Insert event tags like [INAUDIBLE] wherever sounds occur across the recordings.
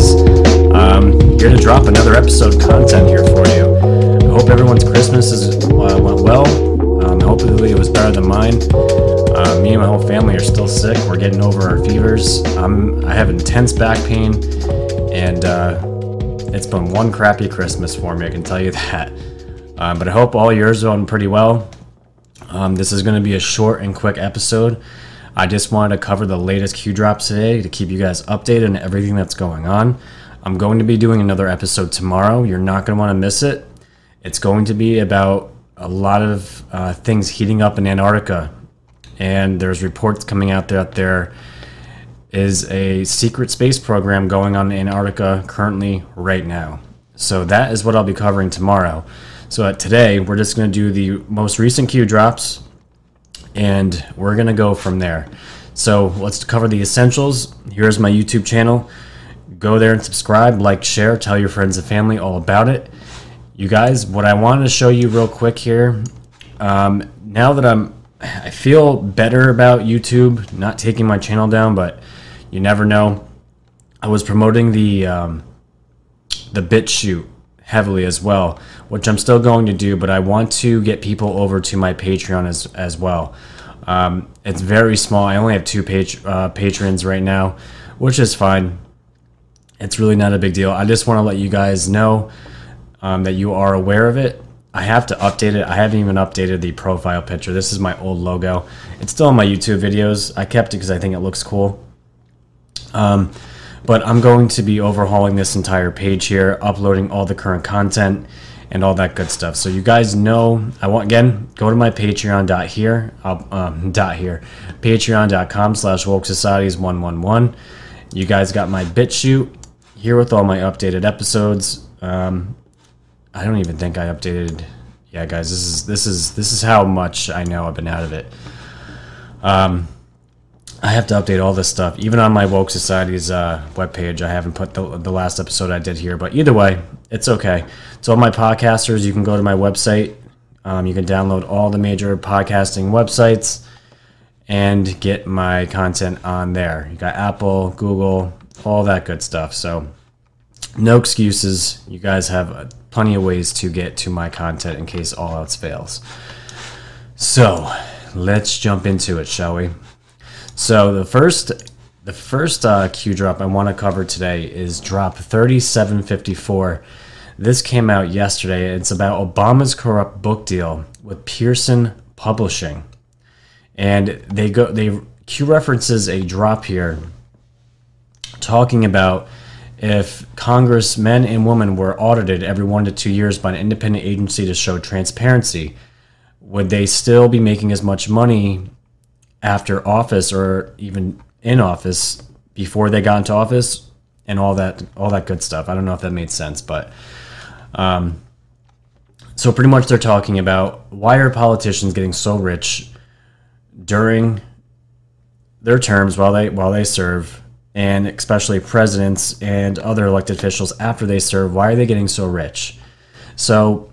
Societies. Um, here to drop another episode of content here for you. I hope everyone's Christmas is, uh, went well. Um, hopefully it was better than mine. Uh, me and my whole family are still sick. We're getting over our fevers. I'm, I have intense back pain, and uh, it's been one crappy Christmas for me. I can tell you [LAUGHS] that. Um, but I hope all yours are going pretty well. Um, this is going to be a short and quick episode. I just wanted to cover the latest Q drops today to keep you guys updated on everything that's going on. I'm going to be doing another episode tomorrow. You're not going to want to miss it. It's going to be about a lot of uh, things heating up in Antarctica, and there's reports coming out that there is a secret space program going on in Antarctica currently right now. So that is what I'll be covering tomorrow. So uh, today we're just going to do the most recent Q drops and we're going to go from there. So let's cover the essentials. Here's my YouTube channel. Go there and subscribe, like, share, tell your friends and family all about it. You guys, what I wanted to show you real quick here, um, now that I'm, I feel better about YouTube, not taking my channel down, but you never know. I was promoting the um, the BitChute heavily as well, which I'm still going to do, but I want to get people over to my Patreon as, as well. Um, it's very small. I only have two page, uh, patrons right now, which is fine. It's really not a big deal. I just want to let you guys know um, that you are aware of it. I have to update it. I haven't even updated the profile picture. This is my old logo. It's still in my YouTube videos. I kept it because I think it looks cool. Um, but I'm going to be overhauling this entire page here, uploading all the current content and all that good stuff. So you guys know, I want again, go to my Patreon dot here, um, [LAUGHS] dot here, patreon.com slash woke societies 111. You guys got my BitChute here with all my updated episodes. Um, I don't even think I updated. Yeah, guys, this is this is this is how much I know I've been out of it. Um, I have to update all this stuff. Even on my Woke Society's uh, webpage, I haven't put the, the last episode I did here. But either way, it's okay. So, all my podcasters, you can go to my website. Um, you can download all the major podcasting websites and get my content on there. You got Apple, Google, all that good stuff. So, no excuses. You guys have uh, plenty of ways to get to my content in case all else fails. So, let's jump into it, shall we? So the first the first uh, Q drop I want to cover today is drop 3754. This came out yesterday. It's about Obama's corrupt book deal with Pearson Publishing, and they go they Q references a drop here talking about if Congress men and women were audited every one to two years by an independent agency to show transparency, would they still be making as much money after office or even in office before they got into office and all that all that good stuff. I don't know if that made sense, but um, so pretty much they're talking about why are politicians getting so rich during their terms while they while they serve and especially presidents and other elected officials after they serve why are they getting so rich so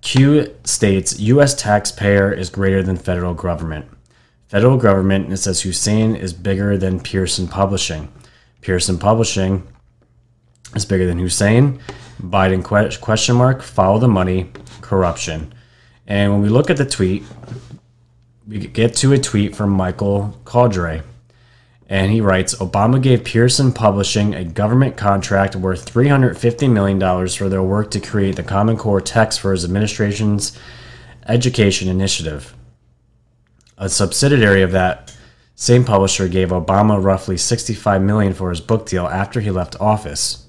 q states us taxpayer is greater than federal government federal government, and it says Hussein is bigger than Pearson Publishing. Pearson Publishing is bigger than Hussein. Biden question mark, follow the money, corruption. And when we look at the tweet, we get to a tweet from Michael Coudrey. And he writes Obama gave Pearson Publishing a government contract worth $350 million for their work to create the Common Core text for his administration's education initiative. A subsidiary of that same publisher gave Obama roughly 65 million for his book deal after he left office.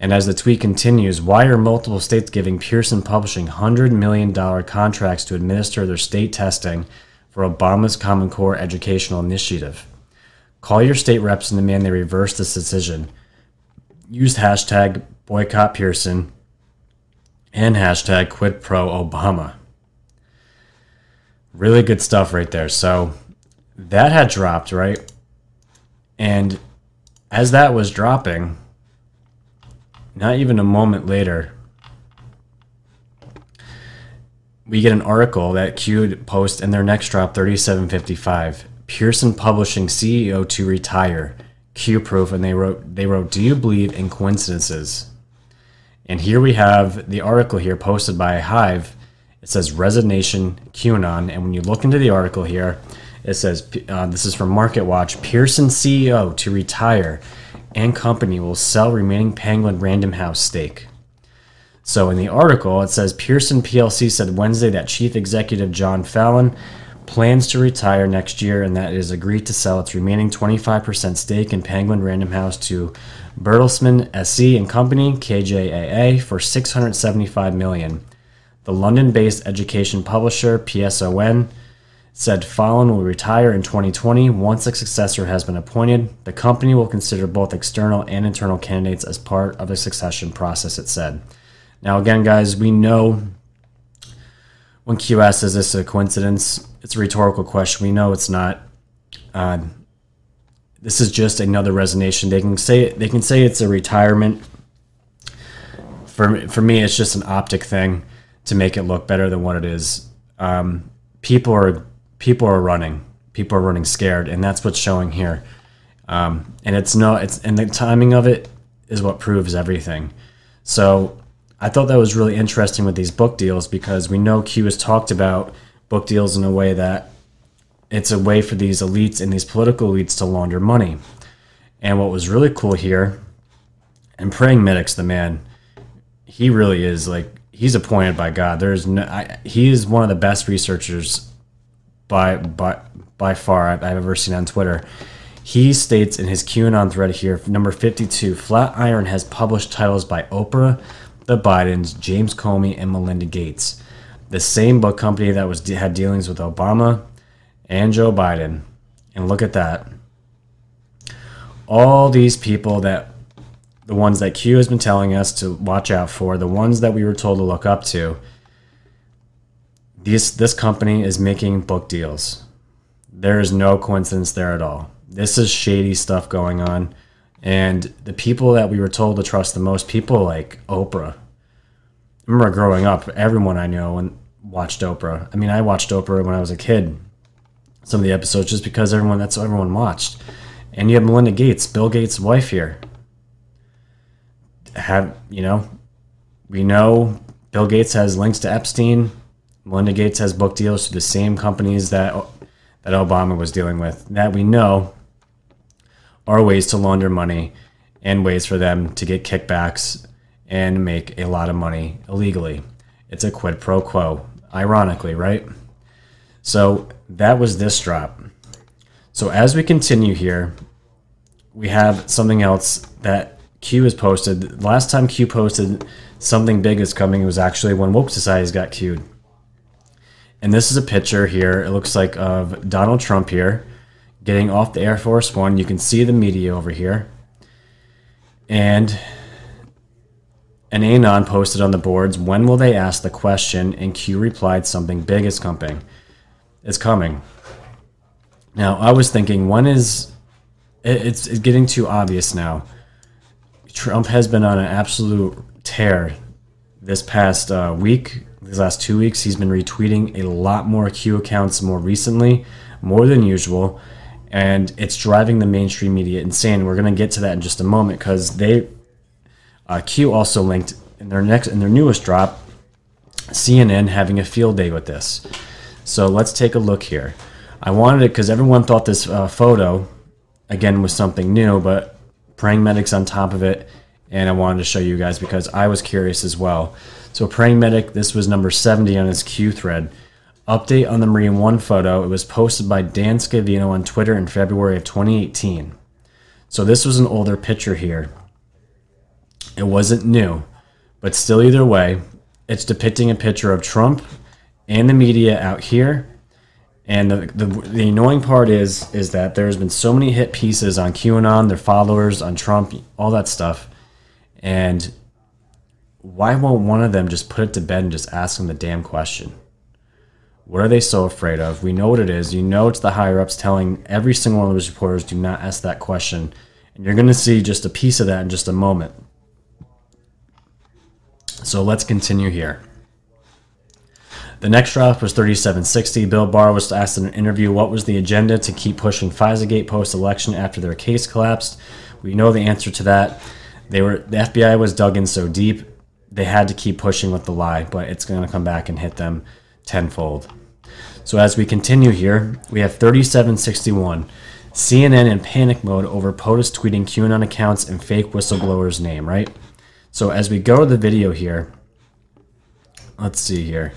And as the tweet continues, why are multiple states giving Pearson Publishing $100 million contracts to administer their state testing for Obama's Common Core educational initiative? Call your state reps and demand they reverse this decision. Use hashtag boycott Pearson and hashtag quid pro Obama. Really good stuff right there. So that had dropped, right? And as that was dropping, not even a moment later, we get an article that Q post in their next drop 3755. Pearson Publishing CEO to retire. Q proof, and they wrote they wrote, "Do you believe in coincidences?" And here we have the article here posted by Hive. It says resignation QAnon, and when you look into the article here, it says uh, this is from Market Watch. Pearson CEO to retire, and company will sell remaining Penguin Random House stake. So in the article, it says Pearson PLC said Wednesday that Chief Executive John Fallon plans to retire next year and that it has agreed to sell its remaining 25% stake in Penguin Random House to Bertelsmann SE and Company KGaA for 675 million. The London-based education publisher PSON said Fallon will retire in 2020 once a successor has been appointed. The company will consider both external and internal candidates as part of the succession process, it said. Now, again, guys, we know when QS says this a coincidence, it's a rhetorical question. We know it's not. Uh, this is just another resignation. They can say they can say it's a retirement. For for me, it's just an optic thing to make it look better than what it is. Um, people are people are running. People are running scared, and that's what's showing here. Um, and it's no, it's and the timing of it is what proves everything. So I thought that was really interesting with these book deals because we know Q has talked about book deals in a way that it's a way for these elites and these political elites to launder money. And what was really cool here, and praying Medics, the man, he really is like he's appointed by God. There's no, I, he is one of the best researchers by by by far I've, I've ever seen on Twitter. He states in his QAnon thread here, number 52, Flatiron has published titles by Oprah, the Bidens, James Comey, and Melinda Gates. The same book company that was had dealings with Obama and Joe Biden. And look at that. All these people that the ones that Q has been telling us to watch out for, the ones that we were told to look up to. This this company is making book deals. There is no coincidence there at all. This is shady stuff going on. And the people that we were told to trust the most, people like Oprah. I remember growing up, everyone I know and watched Oprah. I mean, I watched Oprah when I was a kid. Some of the episodes just because everyone that's what everyone watched. And you have Melinda Gates, Bill Gates' wife here. Have you know? We know Bill Gates has links to Epstein. Melinda Gates has book deals to the same companies that that Obama was dealing with. That we know are ways to launder money and ways for them to get kickbacks and make a lot of money illegally. It's a quid pro quo, ironically, right? So that was this drop. So as we continue here, we have something else that Q has posted. Last time Q posted something big is coming it was actually when Woke Societies got queued. And this is a picture here. It looks like of Donald Trump here getting off the Air Force One. You can see the media over here. And an Anon posted on the boards, when will they ask the question? And Q replied, something big is coming. Is coming. Now, I was thinking, when is it's, it's getting too obvious now. Trump has been on an absolute tear this past uh, week, these last two weeks. He's been retweeting a lot more Q accounts more recently, more than usual and it's driving the mainstream media insane. We're going to get to that in just a moment because they uh, Q also linked in their next in their newest drop CNN having a field day with this. So let's take a look here. I wanted it because everyone thought this uh, photo again was something new, but praying medics on top of it, and I wanted to show you guys because I was curious as well. So praying medic, this was number 70 on his Q thread. Update on the Marine One photo. It was posted by Dan Scavino on Twitter in February of 2018. So this was an older picture here. It wasn't new, but still, either way, it's depicting a picture of Trump and the media out here. And the, the, the annoying part is is that there's been so many hit pieces on QAnon, their followers, on Trump, all that stuff. And why won't one of them just put it to bed and just ask them the damn question? What are they so afraid of? We know what it is. You know it's the higher ups telling every single one of those reporters, do not ask that question. And you're going to see just a piece of that in just a moment. So let's continue here. The next drop was 3760. Bill Barr was asked in an interview what was the agenda to keep pushing FISAgate post election after their case collapsed. We know the answer to that. They were the FBI was dug in so deep they had to keep pushing with the lie, but it's going to come back and hit them tenfold. So as we continue here, we have 3761. CNN in panic mode over POTUS tweeting QAnon accounts and fake whistleblower's name, right? So as we go to the video here, let's see here.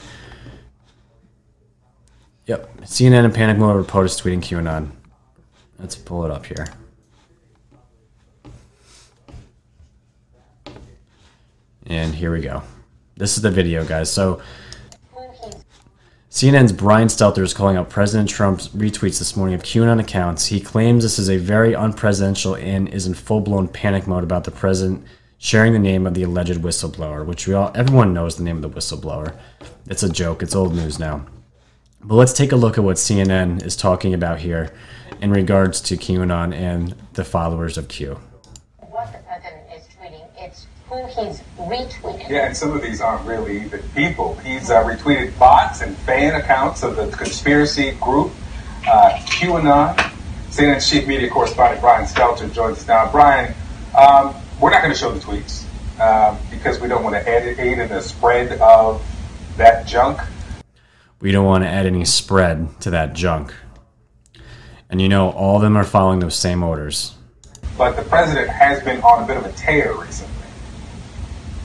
Yep, CNN in panic mode POTUS tweeting QAnon. Let's pull it up here. And here we go. This is the video, guys. So CNN's Brian Stelter is calling out President Trump's retweets this morning of QAnon accounts. He claims this is a very unpresidential and is in full-blown panic mode about the president sharing the name of the alleged whistleblower, which we all everyone knows the name of the whistleblower. It's a joke. It's old news now. But let's take a look at what CNN is talking about here in regards to QAnon and the followers of Q What the president is tweeting, it's who he's retweeting. Yeah, and some of these aren't really even people. He's uh, retweeted bots and fan accounts of the conspiracy group uh, QAnon. CNN chief media correspondent Brian Stelter joins us now. Brian, um, we're not going to show the tweets um, because we don't want to aid, aid in the spread of that junk. We don't want to add any spread to that junk. And you know, all of them are following those same orders. But the president has been on a bit of a tear recently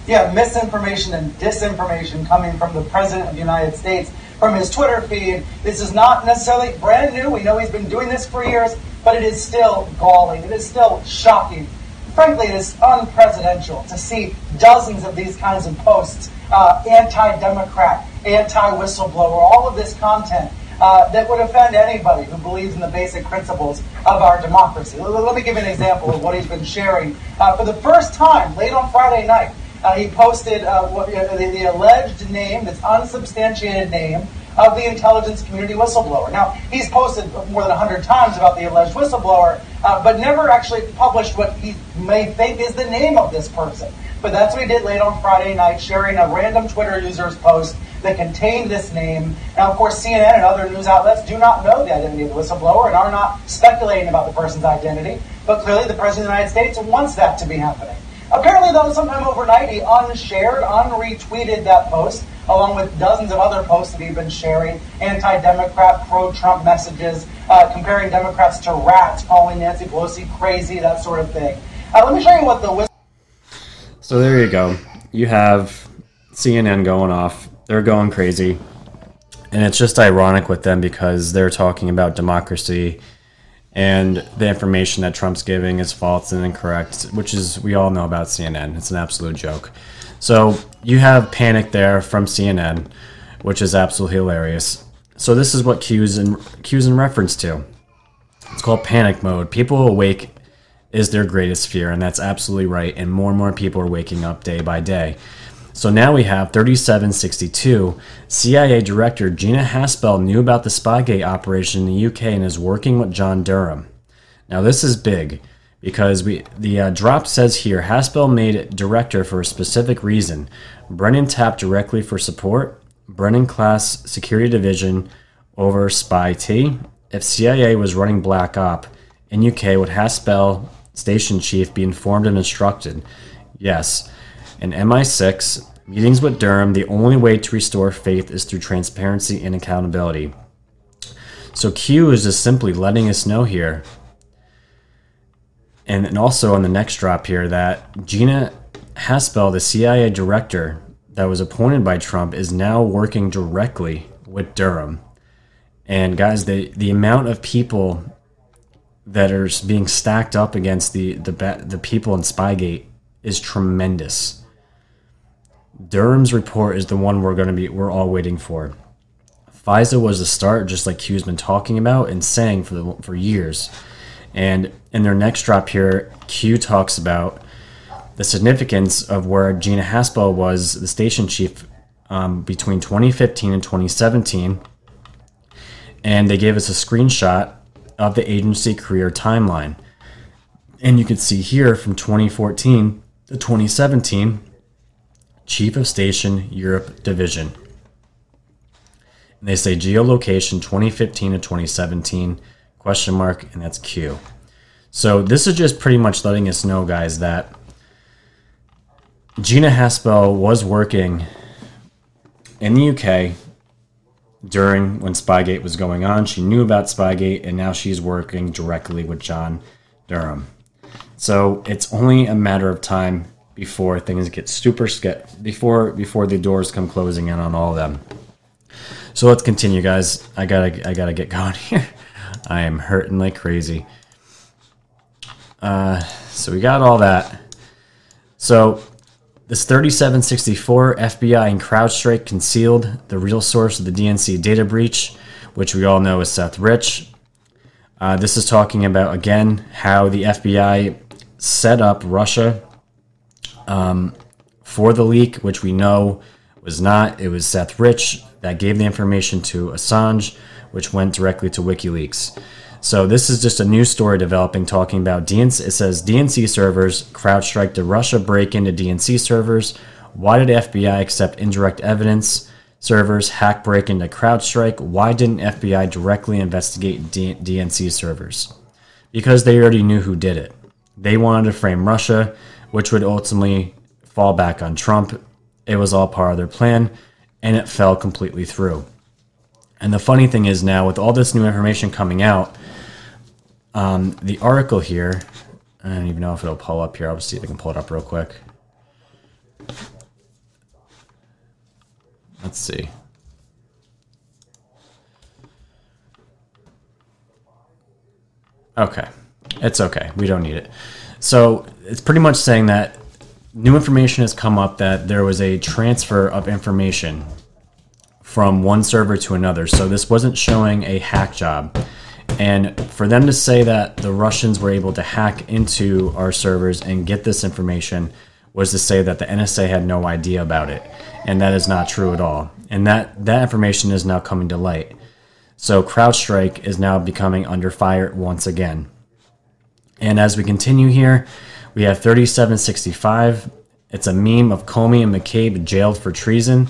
yeah, misinformation and disinformation coming from the President of the United States from his Twitter feed. This is not necessarily brand new. We know he's been doing this for years, but it is still galling. It is still shocking. Frankly, it is unprecedented to see dozens of these kinds of posts uh, anti Democrat, anti whistleblower, all of this content. Uh, that would offend anybody who believes in the basic principles of our democracy. Let me give you an example of what he's been sharing. Uh, for the first time, late on Friday night, uh, he posted uh, what, uh, the, the, alleged name, this unsubstantiated name, of the intelligence community whistleblower. Now, he's posted more than 100 times about the alleged whistleblower, uh, but never actually published what he may think is the name of this person. But that's what he did late on Friday night, sharing a random Twitter user's post that contained this name. Now, of course, CNN and other news outlets do not know the identity of the whistleblower and are not speculating about the person's identity. But clearly, the President of the United States wants that to be happening. Apparently, though, sometime overnight, he unshared, unretweeted that post, along with dozens of other posts that he'd been sharing anti Democrat, pro Trump messages, uh, comparing Democrats to rats, calling Nancy Pelosi crazy, that sort of thing. Uh, let me show you what the. So there you go. You have CNN going off. They're going crazy. And it's just ironic with them because they're talking about democracy and the information that Trump's giving is false and incorrect, which is we all know about CNN. It's an absolute joke. So you have panic there from CNN, which is absolutely hilarious. So this is what Q's in Q's in reference to. It's called panic mode. People awake is their greatest fear, and that's absolutely right. And more and more people are waking up day by day. So now we have 3762. CIA Director Gina Haspel knew about the Spygate operation in the UK and is working with John Durham. Now this is big because we the uh, drop says here Haspel made director for a specific reason. Brennan tapped directly for support. Brennan class security division over Spy T. If CIA was running Black Op in UK, would Haspel station chief be informed and instructed? Yes. In MI6, meetings with Durham, the only way to restore faith is through transparency and accountability. So Q is just simply letting us know here, and, and also on the next drop here, that Gina Haspel, the CIA director that was appointed by Trump, is now working directly with Durham. And guys, the the amount of people that are being stacked up against the the the people in Spygate is tremendous. Durham's report is the one we're going to be we're all waiting for. FISA was the start, just like Q's been talking about and saying for the, for years. And in their next drop here, Q talks about the significance of where Gina Haspel was the station chief um, between 2015 and 2017. And they gave us a screenshot of the agency career timeline. And you can see here from 2014 to 2017, Chief of Station Europe Division. And They say geolocation 2015 to 2017 question mark, and that's Q. So this is just pretty much letting us know, guys, that Gina Haspel was working in the UK during when Spygate was going on. She knew about Spygate, and now she's working directly with John Durham. So it's only a matter of time before things get super scared before before the doors come closing in on all of them. So let's continue, guys. I gotta I gotta get going [LAUGHS] here. I am hurting like crazy. Uh, so we got all that. So this 3764 FBI and CrowdStrike concealed the real source of the DNC data breach, which we all know is Seth Rich. Uh, this is talking about again how the FBI set up Russia um, for the leak, which we know was not. It was Seth Rich that gave the information to Assange, which went directly to WikiLeaks. So this is just a new story developing talking about DNC. It says DNC servers, CrowdStrike to Russia break into DNC servers. Why did FBI accept indirect evidence? Servers hack break into CrowdStrike. Why didn't FBI directly investigate D- DNC servers? Because they already knew who did it. They wanted to frame Russia, which would ultimately fall back on Trump. It was all part of their plan, and it fell completely through. And the funny thing is now, with all this new information coming out, um, the article here, I don't even know if it'll pull up here. I'll see if I can pull it up real quick. Let's see. Okay. It's okay. We don't need it. So it's pretty much saying that new information has come up that there was a transfer of information from one server to another. So this wasn't showing a hack job. And for them to say that the Russians were able to hack into our servers and get this information was to say that the NSA had no idea about it. And that is not true at all. And that, that information is now coming to light. So CrowdStrike is now becoming under fire once again. And as we continue here, we have 3765. It's a meme of Comey and McCabe jailed for treason.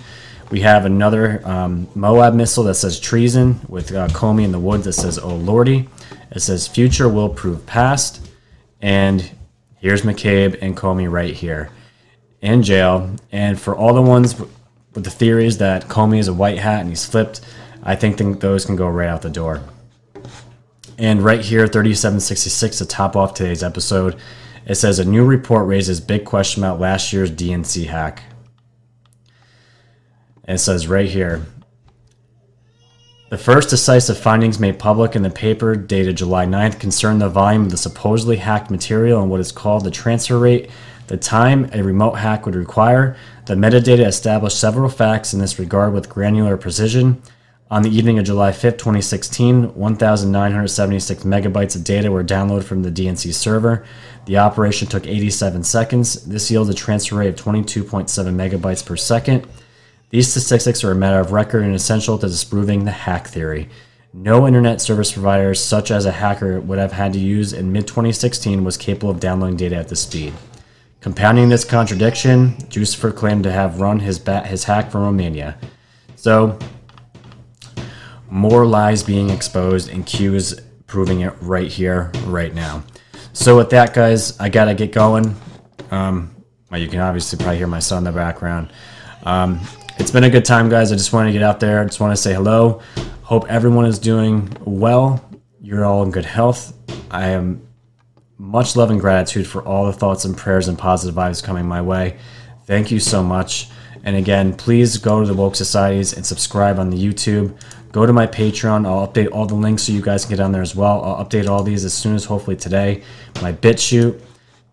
We have another um, Moab missile that says treason with uh, Comey in the woods that says, oh lordy. It says future will prove past. And here's McCabe and Comey right here in jail. And for all the ones with the theories that Comey is a white hat and he's flipped, I think those can go right out the door. And right here, 3766 to top off today's episode, it says a new report raises big question about last year's DNC hack. And it says right here the first decisive findings made public in the paper dated July 9th concern the volume of the supposedly hacked material and what is called the transfer rate, the time a remote hack would require. The metadata established several facts in this regard with granular precision. On the evening of July 5th, 2016, 1,976 megabytes of data were downloaded from the DNC server. The operation took 87 seconds. This yielded a transfer rate of 22.7 megabytes per second. These statistics are a matter of record and essential to disproving the hack theory. No internet service provider, such as a hacker would have had to use in mid 2016, was capable of downloading data at this speed. Compounding this contradiction, Guccifer claimed to have run his, bat, his hack from Romania. So, more lies being exposed, and Q is proving it right here, right now. So, with that, guys, I gotta get going. Um, well, you can obviously probably hear my son in the background. Um, it's been a good time, guys. I just want to get out there. I just want to say hello. Hope everyone is doing well. You're all in good health. I am much love and gratitude for all the thoughts and prayers and positive vibes coming my way. Thank you so much. And again, please go to the Woke Societies and subscribe on the YouTube. Go to my Patreon. I'll update all the links so you guys can get on there as well. I'll update all these as soon as hopefully today. My BitChute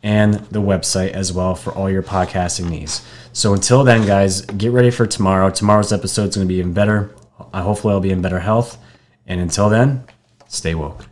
and the website as well for all your podcasting needs. So until then, guys, get ready for tomorrow. Tomorrow's episode is going to be even better. I hopefully I'll be in better health. And until then, stay woke.